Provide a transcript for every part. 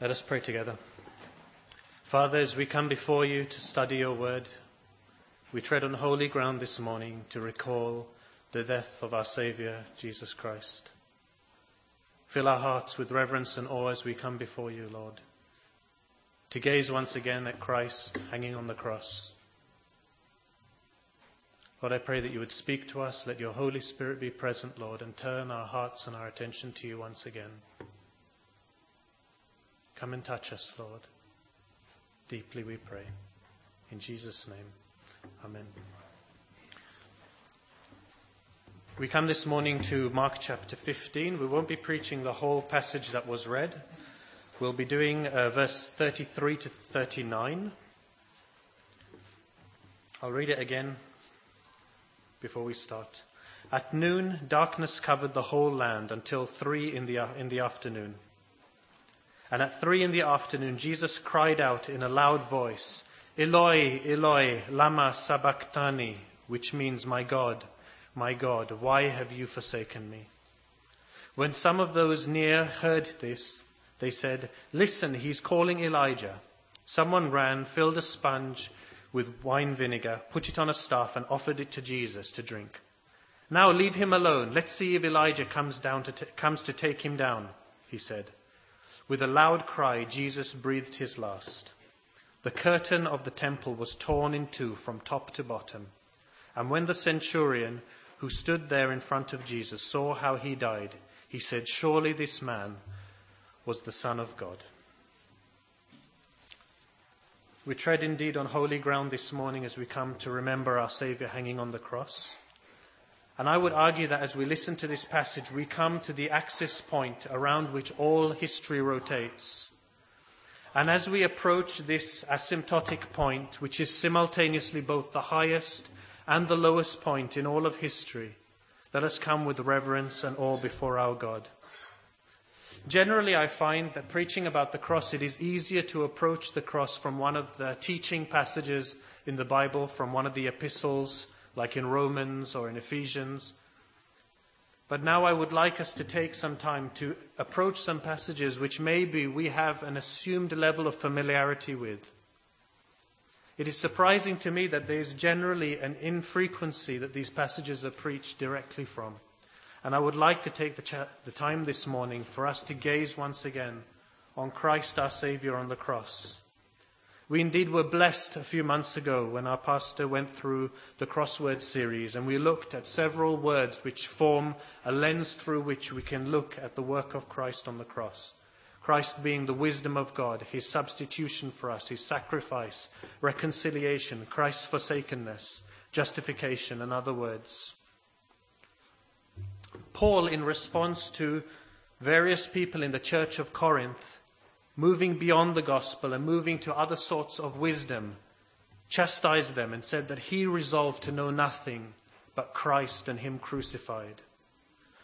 Let us pray together. Father, as we come before you to study your word, we tread on holy ground this morning to recall the death of our Saviour, Jesus Christ. Fill our hearts with reverence and awe as we come before you, Lord, to gaze once again at Christ hanging on the cross. Lord, I pray that you would speak to us. Let your Holy Spirit be present, Lord, and turn our hearts and our attention to you once again. Come and touch us, Lord. Deeply we pray. In Jesus' name, Amen. We come this morning to Mark chapter 15. We won't be preaching the whole passage that was read. We'll be doing uh, verse 33 to 39. I'll read it again before we start. At noon, darkness covered the whole land until three in the, in the afternoon. And at three in the afternoon, Jesus cried out in a loud voice, Eloi, Eloi, lama sabachthani, which means, My God, my God, why have you forsaken me? When some of those near heard this, they said, Listen, he's calling Elijah. Someone ran, filled a sponge with wine vinegar, put it on a staff, and offered it to Jesus to drink. Now leave him alone. Let's see if Elijah comes, down to t- comes to take him down, he said. With a loud cry, Jesus breathed his last. The curtain of the temple was torn in two from top to bottom. And when the centurion who stood there in front of Jesus saw how he died, he said, Surely this man was the Son of God. We tread indeed on holy ground this morning as we come to remember our Saviour hanging on the cross. And I would argue that as we listen to this passage, we come to the axis point around which all history rotates. And as we approach this asymptotic point, which is simultaneously both the highest and the lowest point in all of history, let us come with reverence and awe before our God. Generally, I find that preaching about the cross, it is easier to approach the cross from one of the teaching passages in the Bible, from one of the epistles, like in Romans or in Ephesians. But now I would like us to take some time to approach some passages which maybe we have an assumed level of familiarity with. It is surprising to me that there is generally an infrequency that these passages are preached directly from. And I would like to take the, cha- the time this morning for us to gaze once again on Christ our Saviour on the cross. We indeed were blessed a few months ago when our pastor went through the crossword series and we looked at several words which form a lens through which we can look at the work of Christ on the cross. Christ being the wisdom of God, his substitution for us, his sacrifice, reconciliation, Christ's forsakenness, justification, and other words. Paul, in response to various people in the church of Corinth, moving beyond the gospel and moving to other sorts of wisdom, chastised them and said that he resolved to know nothing but Christ and him crucified.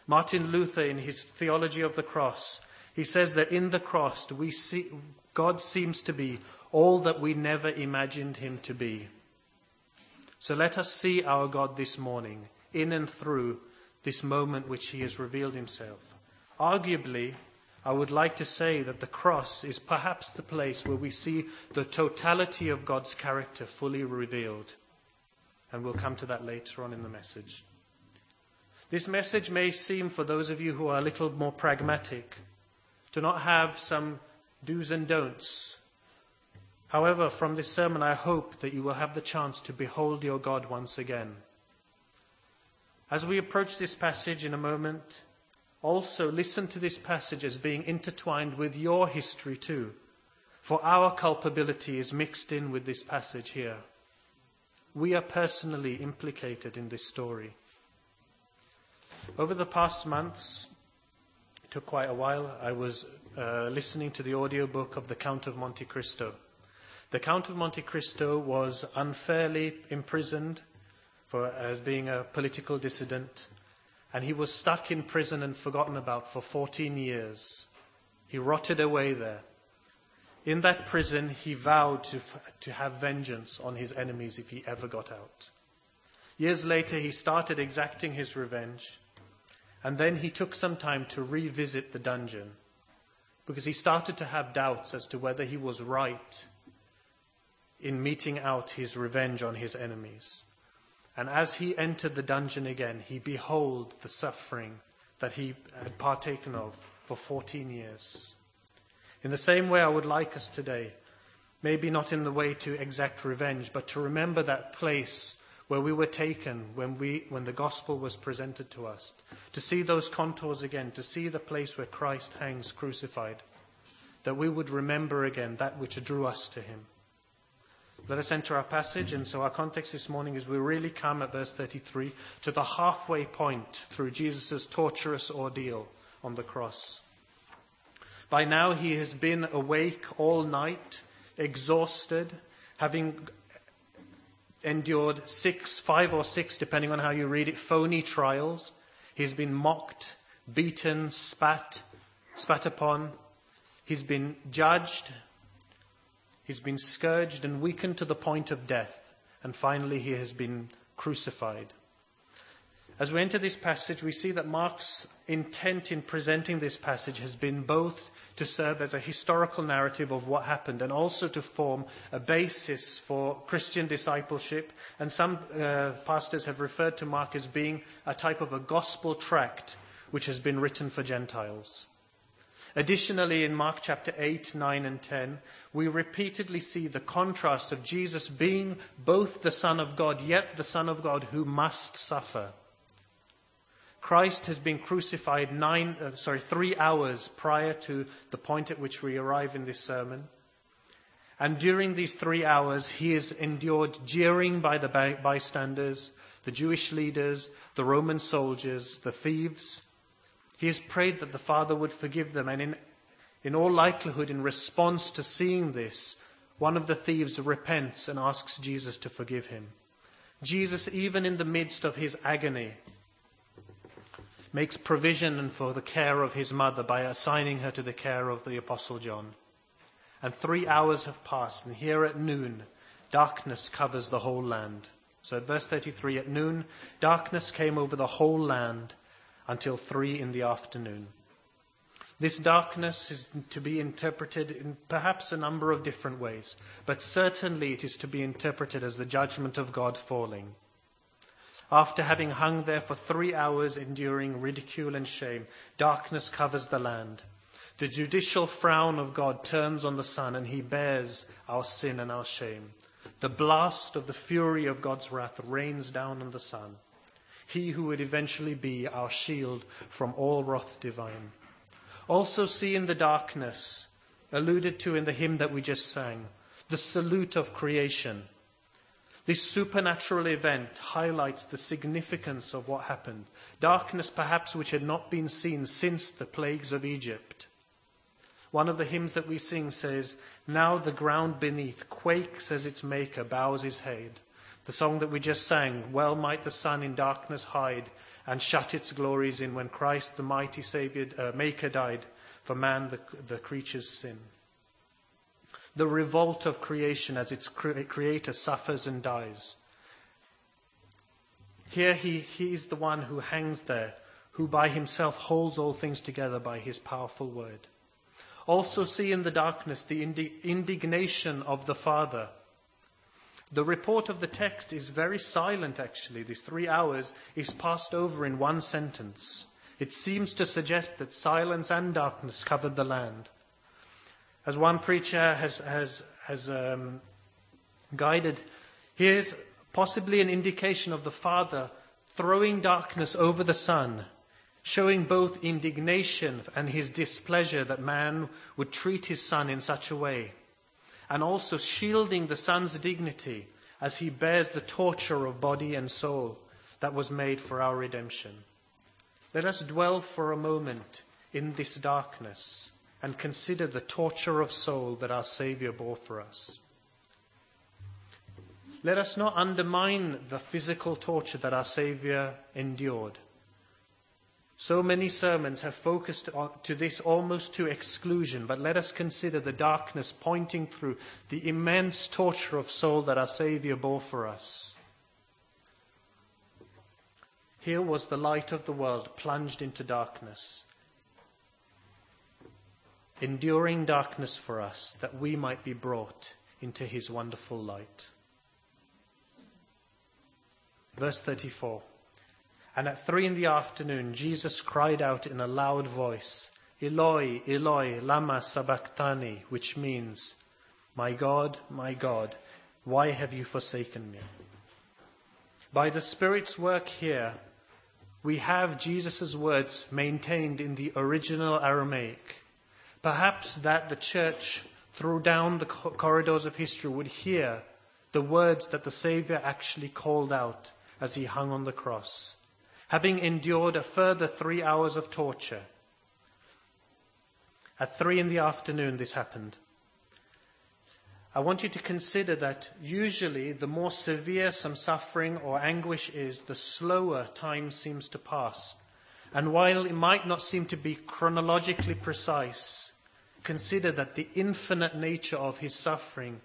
Martin Luther, in his theology of the cross, he says that in the cross we see, God seems to be all that we never imagined him to be. So let us see our God this morning in and through this moment which he has revealed himself. Arguably, I would like to say that the cross is perhaps the place where we see the totality of God's character fully revealed. And we'll come to that later on in the message. This message may seem, for those of you who are a little more pragmatic, to not have some do's and don'ts. However, from this sermon, I hope that you will have the chance to behold your God once again. As we approach this passage in a moment, also listen to this passage as being intertwined with your history too. For our culpability is mixed in with this passage here. We are personally implicated in this story. Over the past months, it took quite a while, I was uh, listening to the audiobook of The Count of Monte Cristo. The Count of Monte Cristo was unfairly imprisoned for, as being a political dissident and he was stuck in prison and forgotten about for 14 years. He rotted away there. In that prison, he vowed to, to have vengeance on his enemies if he ever got out. Years later, he started exacting his revenge, and then he took some time to revisit the dungeon. because he started to have doubts as to whether he was right in meting out his revenge on his enemies. And as he entered the dungeon again, he beheld the suffering that he had partaken of for 14 years. In the same way, I would like us today, maybe not in the way to exact revenge, but to remember that place where we were taken when, we, when the gospel was presented to us, to see those contours again, to see the place where Christ hangs crucified, that we would remember again that which drew us to him. Let us enter our passage, and so our context this morning is we really come at verse 33 to the halfway point through Jesus' torturous ordeal on the cross. By now he has been awake all night, exhausted, having endured six, five or six, depending on how you read it, phony trials. He's been mocked, beaten, spat, spat upon. He's been judged. He's been scourged and weakened to the point of death. And finally, he has been crucified. As we enter this passage, we see that Mark's intent in presenting this passage has been both to serve as a historical narrative of what happened and also to form a basis for Christian discipleship. And some uh, pastors have referred to Mark as being a type of a gospel tract which has been written for Gentiles. Additionally, in Mark chapter 8, 9, and 10, we repeatedly see the contrast of Jesus being both the Son of God, yet the Son of God who must suffer. Christ has been crucified nine, uh, sorry, three hours prior to the point at which we arrive in this sermon. And during these three hours, he is endured jeering by the bystanders, the Jewish leaders, the Roman soldiers, the thieves. He has prayed that the Father would forgive them, and in, in all likelihood, in response to seeing this, one of the thieves repents and asks Jesus to forgive him. Jesus, even in the midst of his agony, makes provision for the care of his mother by assigning her to the care of the Apostle John. And three hours have passed, and here at noon, darkness covers the whole land. So at verse 33, at noon, darkness came over the whole land until three in the afternoon. This darkness is to be interpreted in perhaps a number of different ways, but certainly it is to be interpreted as the judgment of God falling. After having hung there for three hours, enduring ridicule and shame, darkness covers the land. The judicial frown of God turns on the sun, and he bears our sin and our shame. The blast of the fury of God's wrath rains down on the Son, he who would eventually be our shield from all wrath divine. Also, see in the darkness, alluded to in the hymn that we just sang, the salute of creation this supernatural event highlights the significance of what happened. Darkness, perhaps, which had not been seen since the plagues of Egypt. One of the hymns that we sing says, Now the ground beneath quakes as its maker bows his head. The song that we just sang, Well might the sun in darkness hide and shut its glories in when Christ, the mighty Saviour, uh, Maker, died for man, the, the creature's sin the revolt of creation as its creator suffers and dies. Here he, he is the one who hangs there, who by himself holds all things together by his powerful word. Also see in the darkness the indignation of the Father. The report of the text is very silent, actually. These three hours is passed over in one sentence. It seems to suggest that silence and darkness covered the land. As one preacher has, has, has um, guided, here's possibly an indication of the Father throwing darkness over the Son, showing both indignation and his displeasure that man would treat his Son in such a way, and also shielding the Son's dignity as he bears the torture of body and soul that was made for our redemption. Let us dwell for a moment in this darkness and consider the torture of soul that our Saviour bore for us. Let us not undermine the physical torture that our Saviour endured. So many sermons have focused on, to this almost to exclusion, but let us consider the darkness pointing through the immense torture of soul that our Saviour bore for us. Here was the light of the world plunged into darkness. enduring darkness for us that we might be brought into his wonderful light. Verse 34. And at three in the afternoon, Jesus cried out in a loud voice, Eloi, Eloi, lama sabachthani, which means, My God, my God, why have you forsaken me? By the Spirit's work here, we have Jesus' words maintained in the original Aramaic. Perhaps that the church, through down the corridors of history, would hear the words that the Saviour actually called out as he hung on the cross, having endured a further three hours of torture. At three in the afternoon, this happened. I want you to consider that usually the more severe some suffering or anguish is, the slower time seems to pass. And while it might not seem to be chronologically precise, consider that the infinite nature of his suffering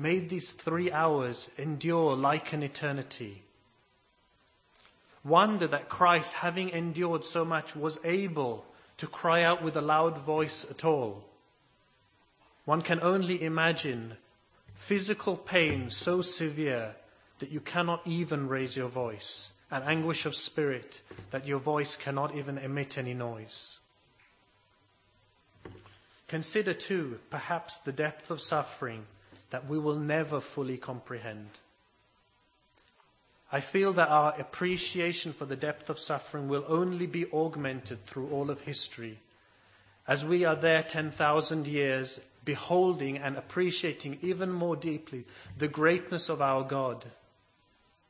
made these three hours endure like an eternity. Wonder that Christ, having endured so much, was able to cry out with a loud voice at all. One can only imagine physical pain so severe that you cannot even raise your voice, an anguish of spirit that your voice cannot even emit any noise. Consider too, perhaps, the depth of suffering that we will never fully comprehend. I feel that our appreciation for the depth of suffering will only be augmented through all of history as we are there 10,000 years beholding and appreciating even more deeply the greatness of our God,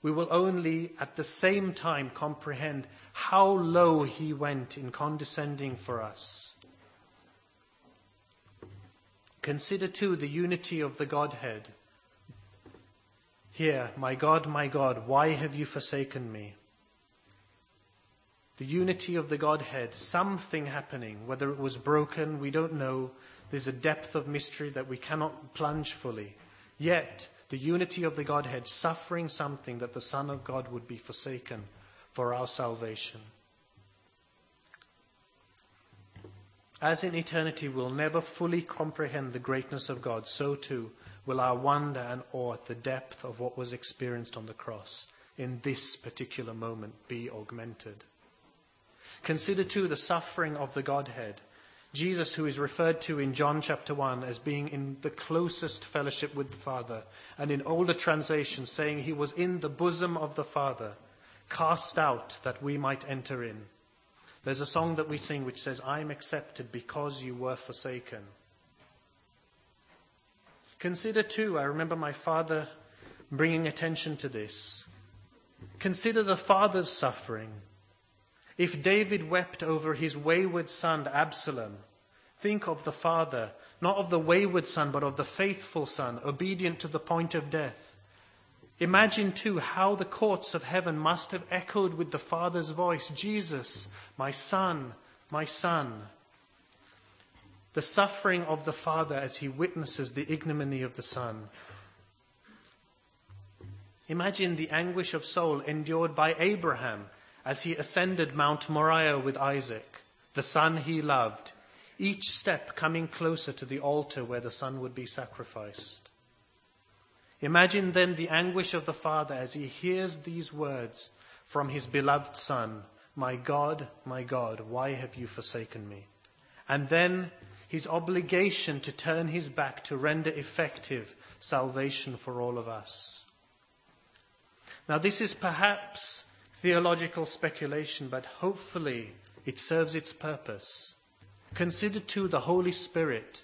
we will only at the same time comprehend how low He went in condescending for us. Consider too the unity of the Godhead. Here, my God, my God, why have you forsaken me? the unity of the Godhead, something happening, whether it was broken, we don't know. There's a depth of mystery that we cannot plunge fully. Yet, the unity of the Godhead suffering something that the Son of God would be forsaken for our salvation. As in eternity we'll never fully comprehend the greatness of God, so too will our wonder and awe at the depth of what was experienced on the cross in this particular moment be augmented. Consider too the suffering of the Godhead. Jesus, who is referred to in John chapter 1 as being in the closest fellowship with the Father, and in older translations saying he was in the bosom of the Father, cast out that we might enter in. There's a song that we sing which says, I am accepted because you were forsaken. Consider too, I remember my father bringing attention to this. Consider the Father's suffering. If David wept over his wayward son Absalom, think of the father, not of the wayward son, but of the faithful son, obedient to the point of death. Imagine too how the courts of heaven must have echoed with the Father's voice, Jesus, my Son, my Son. The suffering of the Father as he witnesses the ignominy of the Son. Imagine the anguish of soul endured by Abraham as he ascended Mount Moriah with Isaac, the son he loved, each step coming closer to the altar where the son would be sacrificed. Imagine then the anguish of the father as he hears these words from his beloved son, My God, my God, why have you forsaken me? And then his obligation to turn his back to render effective salvation for all of us. Now this is perhaps theological speculation, but hopefully it serves its purpose. Consider too the Holy Spirit,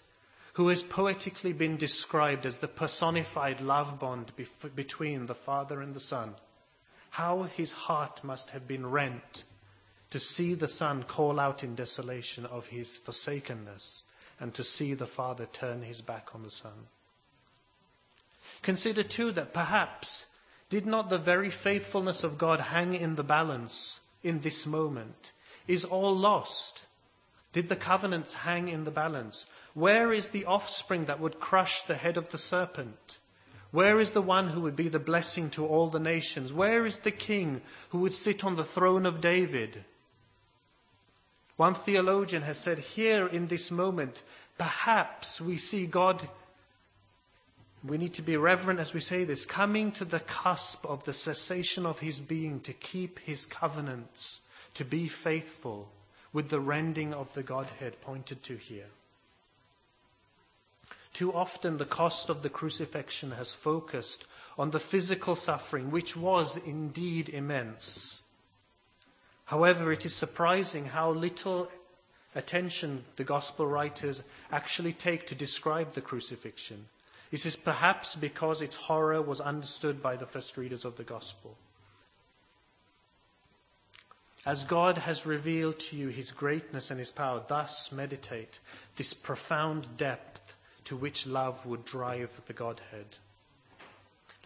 who has poetically been described as the personified love bond bef- between the Father and the Son. How his heart must have been rent to see the Son call out in desolation of his forsakenness and to see the Father turn his back on the Son. Consider too that perhaps did not the very faithfulness of God hang in the balance in this moment? Is all lost? Did the covenants hang in the balance? Where is the offspring that would crush the head of the serpent? Where is the one who would be the blessing to all the nations? Where is the king who would sit on the throne of David? One theologian has said here in this moment, perhaps we see God, we need to be reverent as we say this, coming to the cusp of the cessation of his being to keep his covenants, to be faithful, with the rending of the Godhead pointed to here. Too often the cost of the crucifixion has focused on the physical suffering, which was indeed immense. However, it is surprising how little attention the gospel writers actually take to describe the crucifixion. This is perhaps because its horror was understood by the first readers of the gospel. As God has revealed to you his greatness and his power, thus meditate this profound depth to which love would drive the Godhead.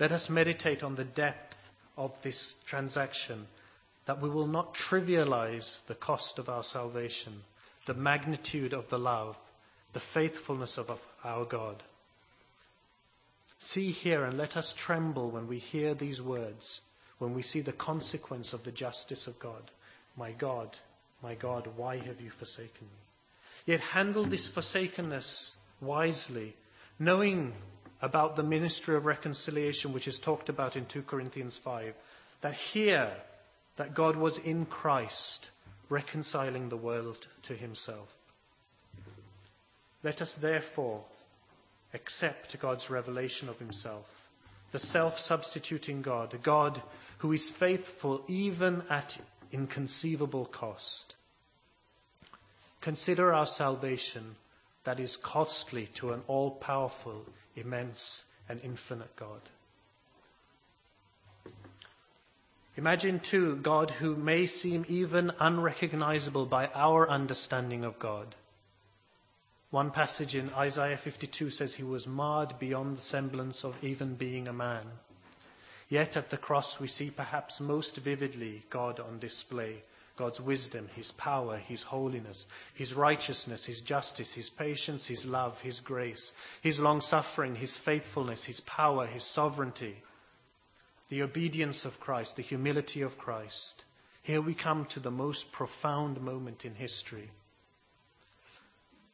Let us meditate on the depth of this transaction that we will not trivialize the cost of our salvation, the magnitude of the love, the faithfulness of our God. See here and let us tremble when we hear these words, when we see the consequence of the justice of God. My God, my God, why have you forsaken me? Yet handle this forsakenness wisely, knowing about the ministry of reconciliation which is talked about in 2 Corinthians 5, that here that God was in Christ reconciling the world to himself. Let us therefore accept God's revelation of himself, the self substituting God, a God who is faithful even at inconceivable cost. Consider our salvation that is costly to an all powerful, immense, and infinite God. Imagine too God who may seem even unrecognizable by our understanding of God. One passage in Isaiah 52 says he was marred beyond the semblance of even being a man. Yet at the cross we see perhaps most vividly God on display. God's wisdom, His power, His holiness, His righteousness, His justice, His patience, His love, His grace, His long suffering, His faithfulness, His power, His sovereignty the obedience of Christ, the humility of Christ. Here we come to the most profound moment in history.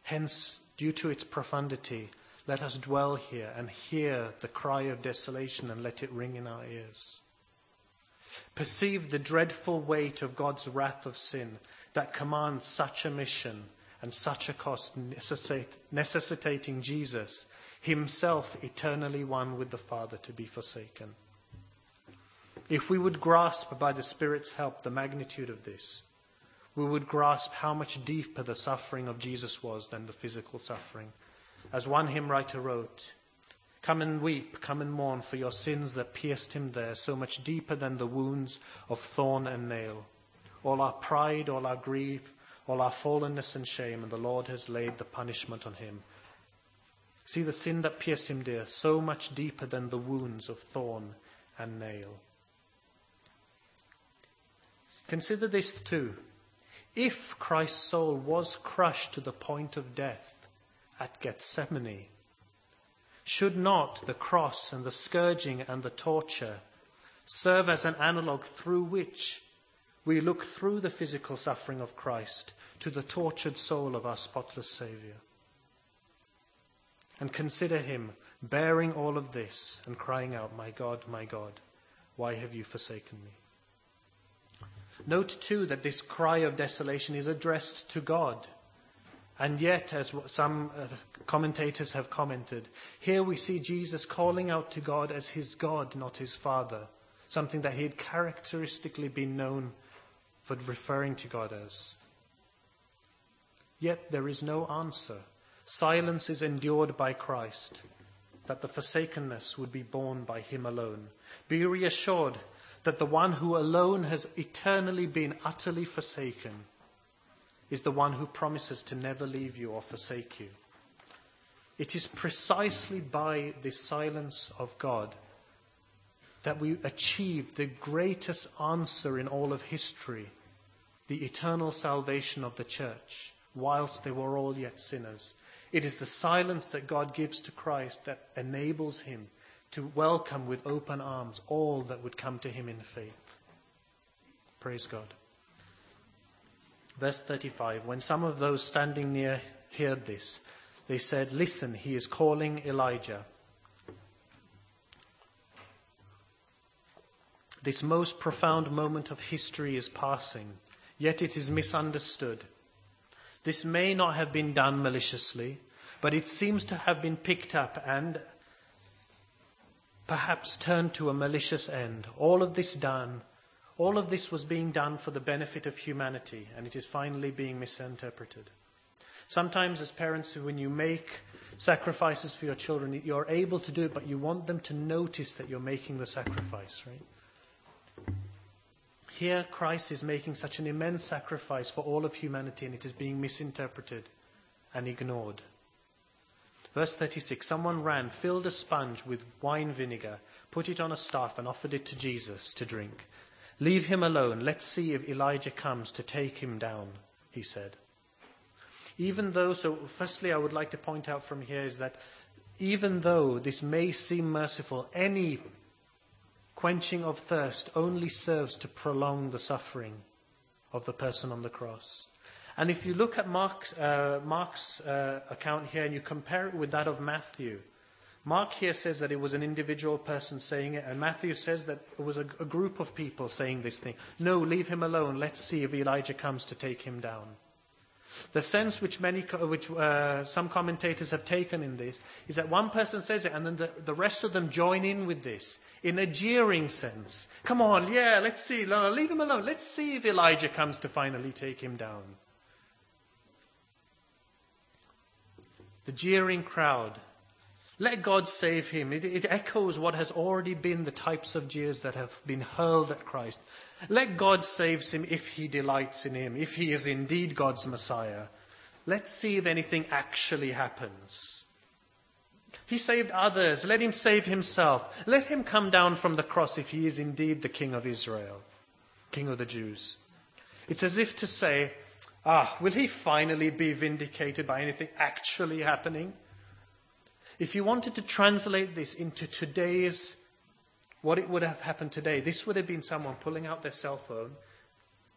Hence, due to its profundity, let us dwell here and hear the cry of desolation and let it ring in our ears. Perceive the dreadful weight of God's wrath of sin that commands such a mission and such a cost necessitating Jesus, himself eternally one with the Father, to be forsaken. If we would grasp by the Spirit's help the magnitude of this, we would grasp how much deeper the suffering of Jesus was than the physical suffering. As one hymn writer wrote, Come and weep, come and mourn for your sins that pierced him there, so much deeper than the wounds of thorn and nail. All our pride, all our grief, all our fallenness and shame, and the Lord has laid the punishment on him. See the sin that pierced him there, so much deeper than the wounds of thorn and nail. Consider this too. If Christ's soul was crushed to the point of death at Gethsemane, should not the cross and the scourging and the torture serve as an analogue through which we look through the physical suffering of Christ to the tortured soul of our spotless Saviour? And consider him bearing all of this and crying out, My God, my God, why have you forsaken me? Note too that this cry of desolation is addressed to God. And yet, as some uh, commentators have commented, here we see Jesus calling out to God as his God, not his Father, something that he had characteristically been known for referring to God as. Yet there is no answer. Silence is endured by Christ, that the forsakenness would be borne by him alone. Be reassured that the one who alone has eternally been utterly forsaken is the one who promises to never leave you or forsake you. It is precisely by the silence of God that we achieve the greatest answer in all of history, the eternal salvation of the church, whilst they were all yet sinners. It is the silence that God gives to Christ that enables him to welcome with open arms all that would come to him in faith. Praise God. Verse 35 When some of those standing near heard this, they said, Listen, he is calling Elijah. This most profound moment of history is passing, yet it is misunderstood. This may not have been done maliciously, but it seems to have been picked up and perhaps turned to a malicious end. All of this done, all of this was being done for the benefit of humanity, and it is finally being misinterpreted. Sometimes, as parents, when you make sacrifices for your children, you're able to do it, but you want them to notice that you're making the sacrifice, right? Here, Christ is making such an immense sacrifice for all of humanity, and it is being misinterpreted and ignored. Verse 36 Someone ran, filled a sponge with wine vinegar, put it on a staff, and offered it to Jesus to drink. Leave him alone. Let's see if Elijah comes to take him down, he said. Even though, so firstly, I would like to point out from here is that even though this may seem merciful, any quenching of thirst only serves to prolong the suffering of the person on the cross. And if you look at Mark's, uh, Mark's uh, account here and you compare it with that of Matthew, Mark here says that it was an individual person saying it, and Matthew says that it was a, a group of people saying this thing. No, leave him alone. Let's see if Elijah comes to take him down. The sense which many, which uh, some commentators have taken in this is that one person says it, and then the, the rest of them join in with this in a jeering sense. Come on, yeah, let's see. leave him alone. Let's see if Elijah comes to finally take him down. The jeering crowd. Let God save him. It, it echoes what has already been the types of jeers that have been hurled at Christ. Let God save him if he delights in him, if he is indeed God's Messiah. Let's see if anything actually happens. He saved others. Let him save himself. Let him come down from the cross if he is indeed the King of Israel, King of the Jews. It's as if to say, ah, will he finally be vindicated by anything actually happening? If you wanted to translate this into today's what it would have happened today. This would have been someone pulling out their cell phone,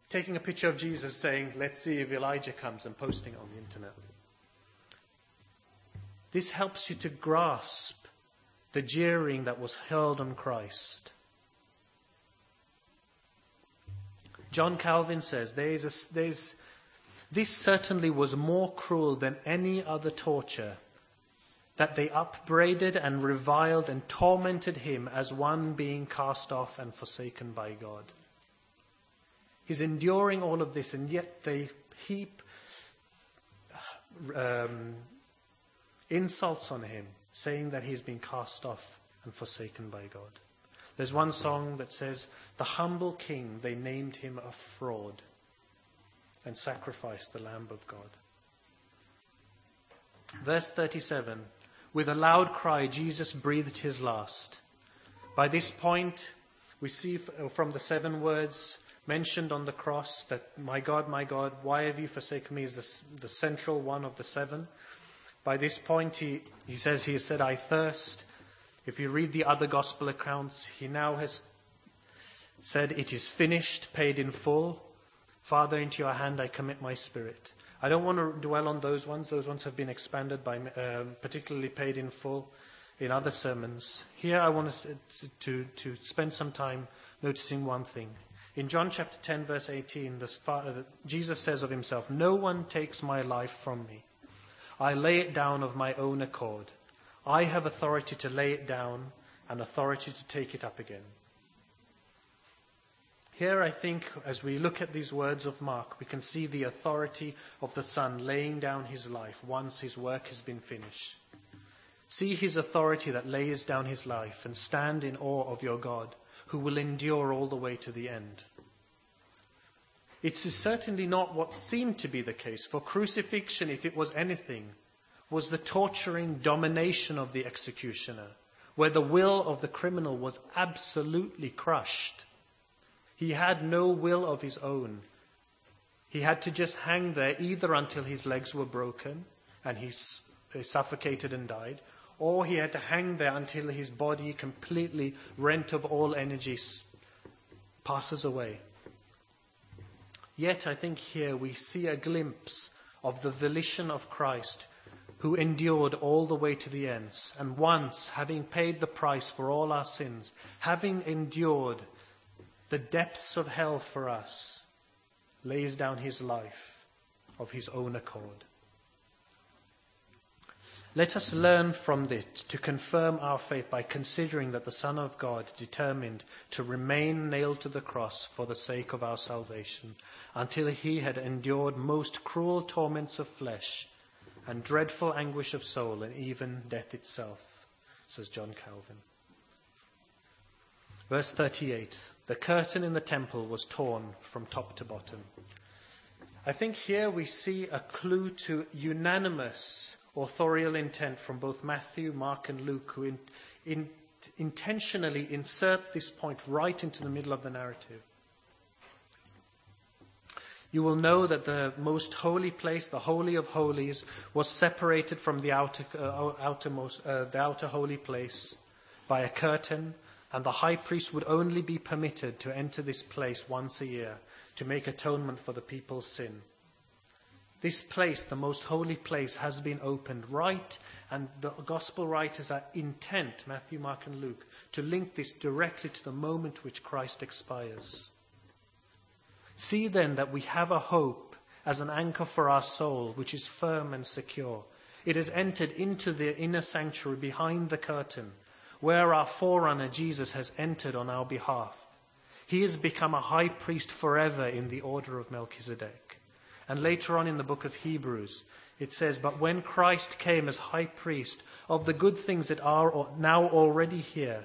taking a picture of Jesus saying, Let's see if Elijah comes, and posting it on the internet. This helps you to grasp the jeering that was hurled on Christ. John Calvin says there's a, there's, this certainly was more cruel than any other torture that they upbraided and reviled and tormented him as one being cast off and forsaken by God. He's enduring all of this, and yet they heap um, insults on him, saying that he's been cast off and forsaken by God. There's one song that says, The humble king, they named him a fraud and sacrificed the Lamb of God. Verse 37 with a loud cry, Jesus breathed his last. By this point, we see uh, from the seven words mentioned on the cross that, My God, my God, why have you forsaken me, is the, the central one of the seven. By this point, he, he says, He has said, I thirst. If you read the other gospel accounts, he now has said, It is finished, paid in full. Father, into your hand I commit my spirit. I don't want to dwell on those ones. Those ones have been expanded by, um, particularly paid in full in other sermons. Here I want to, to, to spend some time noticing one thing. In John chapter 10, verse 18, father, Jesus says of himself, No one takes my life from me. I lay it down of my own accord. I have authority to lay it down and authority to take it up again. Here, I think, as we look at these words of Mark, we can see the authority of the Son laying down his life once his work has been finished. See his authority that lays down his life and stand in awe of your God, who will endure all the way to the end. It is certainly not what seemed to be the case, for crucifixion, if it was anything, was the torturing domination of the executioner, where the will of the criminal was absolutely crushed. He had no will of his own. He had to just hang there either until his legs were broken and he suffocated and died, or he had to hang there until his body, completely rent of all energies, passes away. Yet I think here we see a glimpse of the volition of Christ who endured all the way to the ends, and once, having paid the price for all our sins, having endured the depths of hell for us, lays down his life of his own accord. Let us learn from it to confirm our faith by considering that the Son of God determined to remain nailed to the cross for the sake of our salvation until he had endured most cruel torments of flesh and dreadful anguish of soul and even death itself, says John Calvin. Verse 38 The curtain in the temple was torn from top to bottom. I think here we see a clue to unanimous authorial intent from both Matthew, Mark, and Luke, who in, in, intentionally insert this point right into the middle of the narrative. You will know that the most holy place, the Holy of Holies, was separated from the outer, uh, outermost, uh, the outer holy place by a curtain, and the high priest would only be permitted to enter this place once a year to make atonement for the people's sin. This place, the most holy place, has been opened right, and the gospel writers are intent, Matthew, Mark, and Luke, to link this directly to the moment which Christ expires. See then that we have a hope as an anchor for our soul, which is firm and secure. It has entered into the inner sanctuary behind the curtain, where our forerunner Jesus has entered on our behalf. He has become a high priest forever in the order of Melchizedek. And later on in the book of Hebrews, it says, But when Christ came as high priest of the good things that are now already here,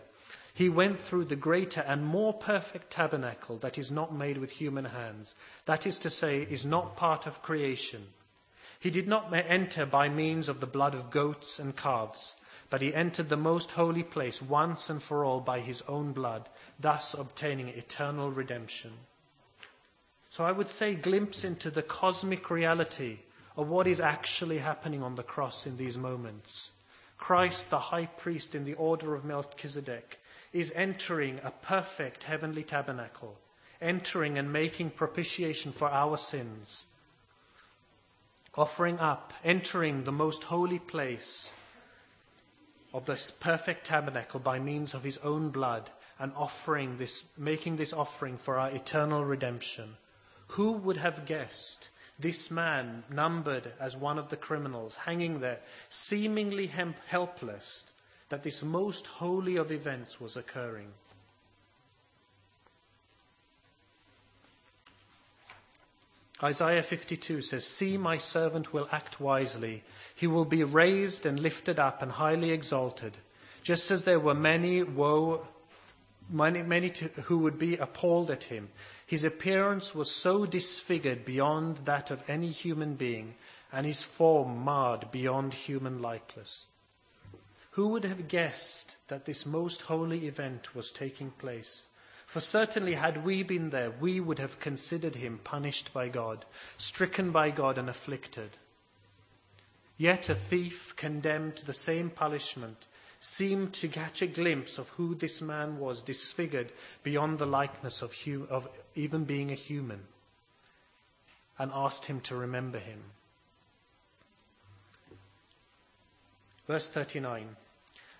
he went through the greater and more perfect tabernacle that is not made with human hands, that is to say, is not part of creation. He did not enter by means of the blood of goats and calves, but he entered the most holy place once and for all by his own blood, thus obtaining eternal redemption. So I would say glimpse into the cosmic reality of what is actually happening on the cross in these moments. Christ, the high priest in the order of Melchizedek, is entering a perfect heavenly tabernacle, entering and making propitiation for our sins, offering up, entering the most holy place of this perfect tabernacle by means of his own blood and offering this, making this offering for our eternal redemption. Who would have guessed this man, numbered as one of the criminals, hanging there, seemingly helpless, that this most holy of events was occurring? Isaiah 52 says, See, my servant will act wisely. He will be raised and lifted up and highly exalted. Just as there were many woe, many, many to, who would be appalled at him, his appearance was so disfigured beyond that of any human being, and his form marred beyond human likeness. Who would have guessed that this most holy event was taking place? For certainly, had we been there, we would have considered him punished by God, stricken by God, and afflicted. Yet a thief condemned to the same punishment seemed to catch a glimpse of who this man was, disfigured beyond the likeness of, hu- of even being a human, and asked him to remember him. Verse 39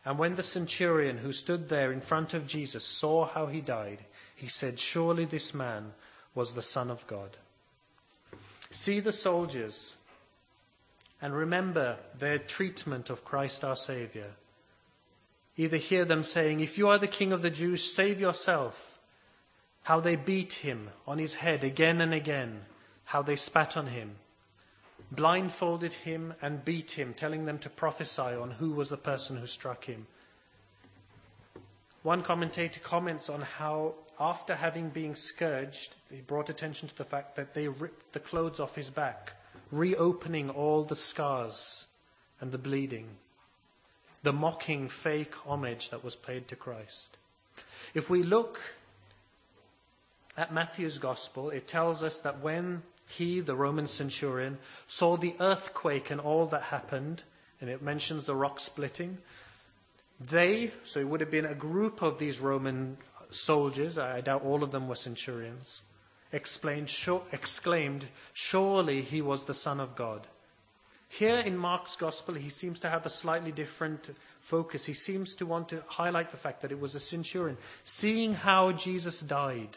And when the centurion who stood there in front of Jesus saw how he died, he said, Surely this man was the Son of God. See the soldiers and remember their treatment of Christ our Saviour either hear them saying, If you are the king of the Jews, save yourself. How they beat him on his head again and again, how they spat on him, blindfolded him and beat him, telling them to prophesy on who was the person who struck him. One commentator comments on how, after having been scourged, he brought attention to the fact that they ripped the clothes off his back, reopening all the scars and the bleeding the mocking fake homage that was paid to Christ. If we look at Matthew's gospel, it tells us that when he, the Roman centurion, saw the earthquake and all that happened, and it mentions the rock splitting, they, so it would have been a group of these Roman soldiers, I doubt all of them were centurions, exclaimed, Surely he was the Son of God. Here in Mark's Gospel, he seems to have a slightly different focus. He seems to want to highlight the fact that it was a centurion. Seeing how Jesus died,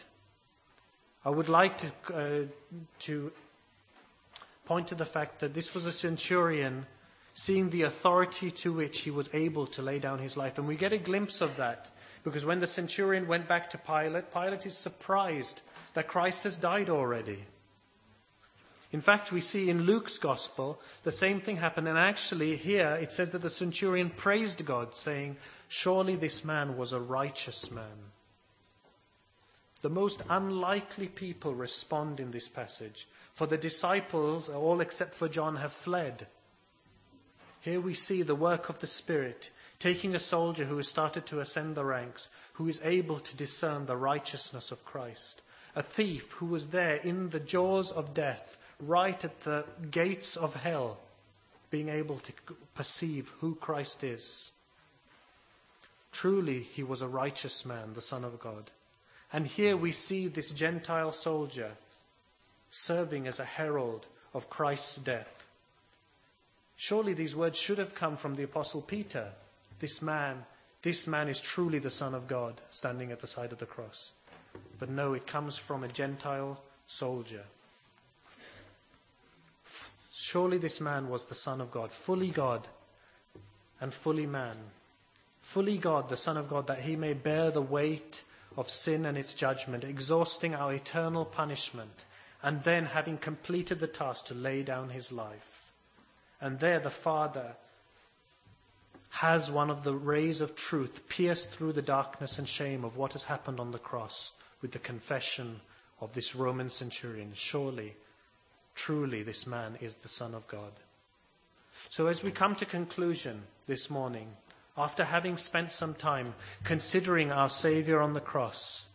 I would like to, uh, to point to the fact that this was a centurion seeing the authority to which he was able to lay down his life. And we get a glimpse of that because when the centurion went back to Pilate, Pilate is surprised that Christ has died already. In fact, we see in Luke's gospel the same thing happen. And actually, here it says that the centurion praised God, saying, Surely this man was a righteous man. The most unlikely people respond in this passage, for the disciples, all except for John, have fled. Here we see the work of the Spirit, taking a soldier who has started to ascend the ranks, who is able to discern the righteousness of Christ. A thief who was there in the jaws of death, right at the gates of hell, being able to perceive who Christ is. Truly, he was a righteous man, the Son of God. And here we see this Gentile soldier serving as a herald of Christ's death. Surely these words should have come from the Apostle Peter. This man, this man is truly the Son of God, standing at the side of the cross. But no, it comes from a Gentile soldier. Surely this man was the Son of God, fully God and fully man. Fully God, the Son of God, that he may bear the weight of sin and its judgment, exhausting our eternal punishment, and then, having completed the task, to lay down his life. And there the Father has one of the rays of truth pierced through the darkness and shame of what has happened on the cross with the confession of this Roman centurion. Surely Truly, this man is the Son of God. So, as we come to conclusion this morning, after having spent some time considering our Saviour on the cross,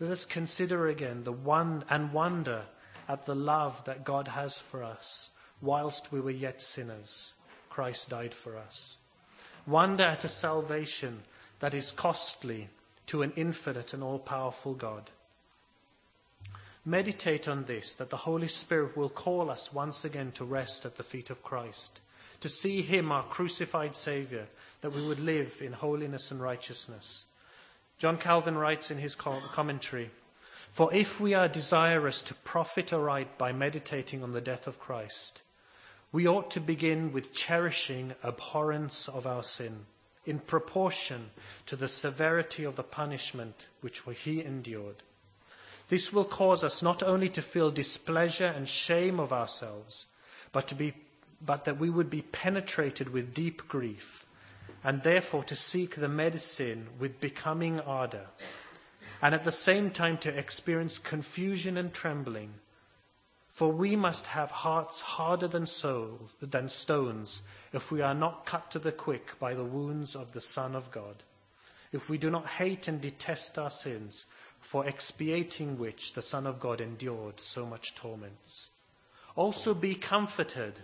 let us consider again the one and wonder at the love that God has for us. Whilst we were yet sinners, Christ died for us. Wonder at a salvation that is costly to an infinite and all powerful God. Meditate on this, that the Holy Spirit will call us once again to rest at the feet of Christ, to see Him, our crucified Saviour, that we would live in holiness and righteousness. John Calvin writes in his commentary, For if we are desirous to profit aright by meditating on the death of Christ, we ought to begin with cherishing abhorrence of our sin in proportion to the severity of the punishment which he endured. This will cause us not only to feel displeasure and shame of ourselves, but, to be, but that we would be penetrated with deep grief, and therefore to seek the medicine with becoming ardor, and at the same time to experience confusion and trembling. For we must have hearts harder than, souls, than stones if we are not cut to the quick by the wounds of the Son of God. If we do not hate and detest our sins, for expiating which the Son of God endured so much torments. Also be comforted,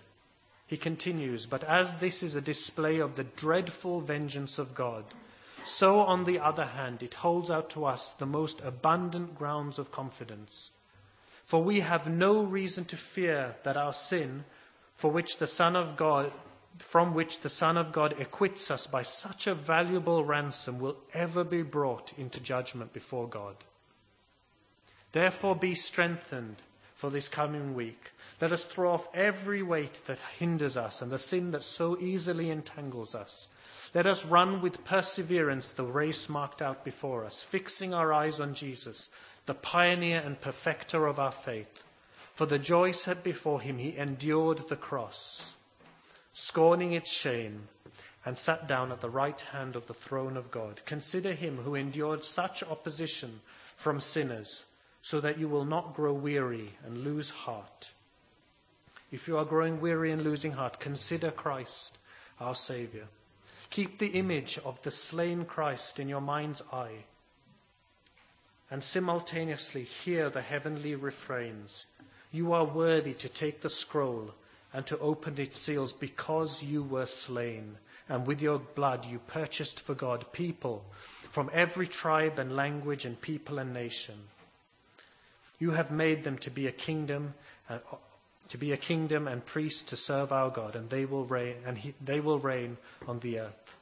he continues, but as this is a display of the dreadful vengeance of God, so on the other hand it holds out to us the most abundant grounds of confidence. For we have no reason to fear that our sin, for which the Son of God from which the Son of God acquits us by such a valuable ransom will ever be brought into judgment before God. Therefore, be strengthened for this coming week. Let us throw off every weight that hinders us and the sin that so easily entangles us. Let us run with perseverance the race marked out before us, fixing our eyes on Jesus, the pioneer and perfecter of our faith. For the joy set before him, he endured the cross scorning its shame, and sat down at the right hand of the throne of God. Consider him who endured such opposition from sinners, so that you will not grow weary and lose heart. If you are growing weary and losing heart, consider Christ, our Saviour. Keep the image of the slain Christ in your mind's eye, and simultaneously hear the heavenly refrains. You are worthy to take the scroll and to open its seals because you were slain, and with your blood you purchased for God people from every tribe and language and people and nation. You have made them to be a kingdom, uh, to be a kingdom and priests to serve our God, and they will reign, and he, they will reign on the earth.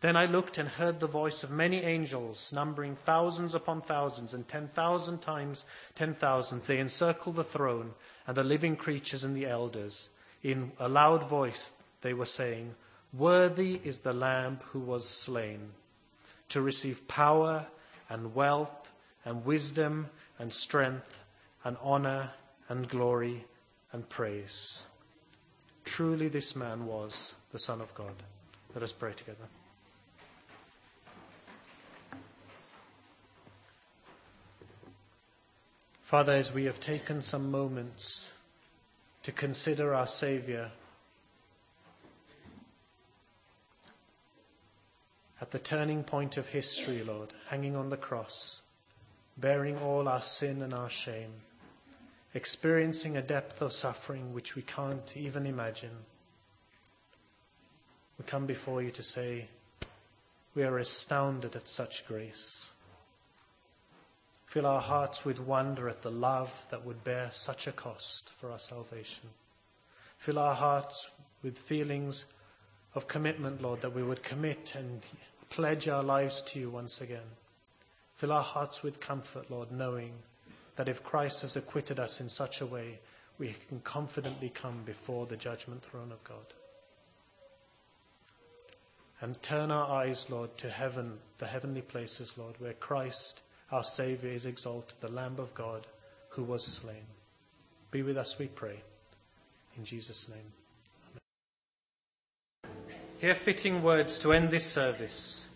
Then I looked and heard the voice of many angels, numbering thousands upon thousands, and ten thousand times ten thousands. They encircle the throne and the living creatures and the elders. In a loud voice they were saying, Worthy is the Lamb who was slain to receive power and wealth and wisdom and strength and honor and glory and praise. Truly, this man was the Son of God. Let us pray together. Father, as we have taken some moments to consider our Saviour at the turning point of history, Lord, hanging on the cross, bearing all our sin and our shame, experiencing a depth of suffering which we can't even imagine. We come before you to say, we are astounded at such grace. Fill our hearts with wonder at the love that would bear such a cost for our salvation. Fill our hearts with feelings of commitment, Lord, that we would commit and pledge our lives to you once again. Fill our hearts with comfort, Lord, knowing that if Christ has acquitted us in such a way, we can confidently come before the judgment throne of God. And turn our eyes, Lord, to heaven, the heavenly places, Lord, where Christ our Saviour is exalted, the Lamb of God who was slain. Be with us, we pray. In Jesus' name. Amen. Hear fitting words to end this service.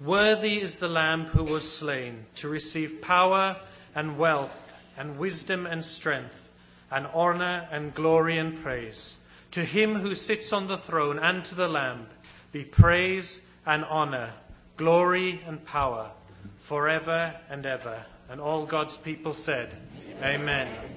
Worthy is the Lamb who was slain to receive power and wealth and wisdom and strength and honour and glory and praise. To him who sits on the throne and to the Lamb be praise and honour, glory and power forever and ever. And all God's people said, Amen. Amen.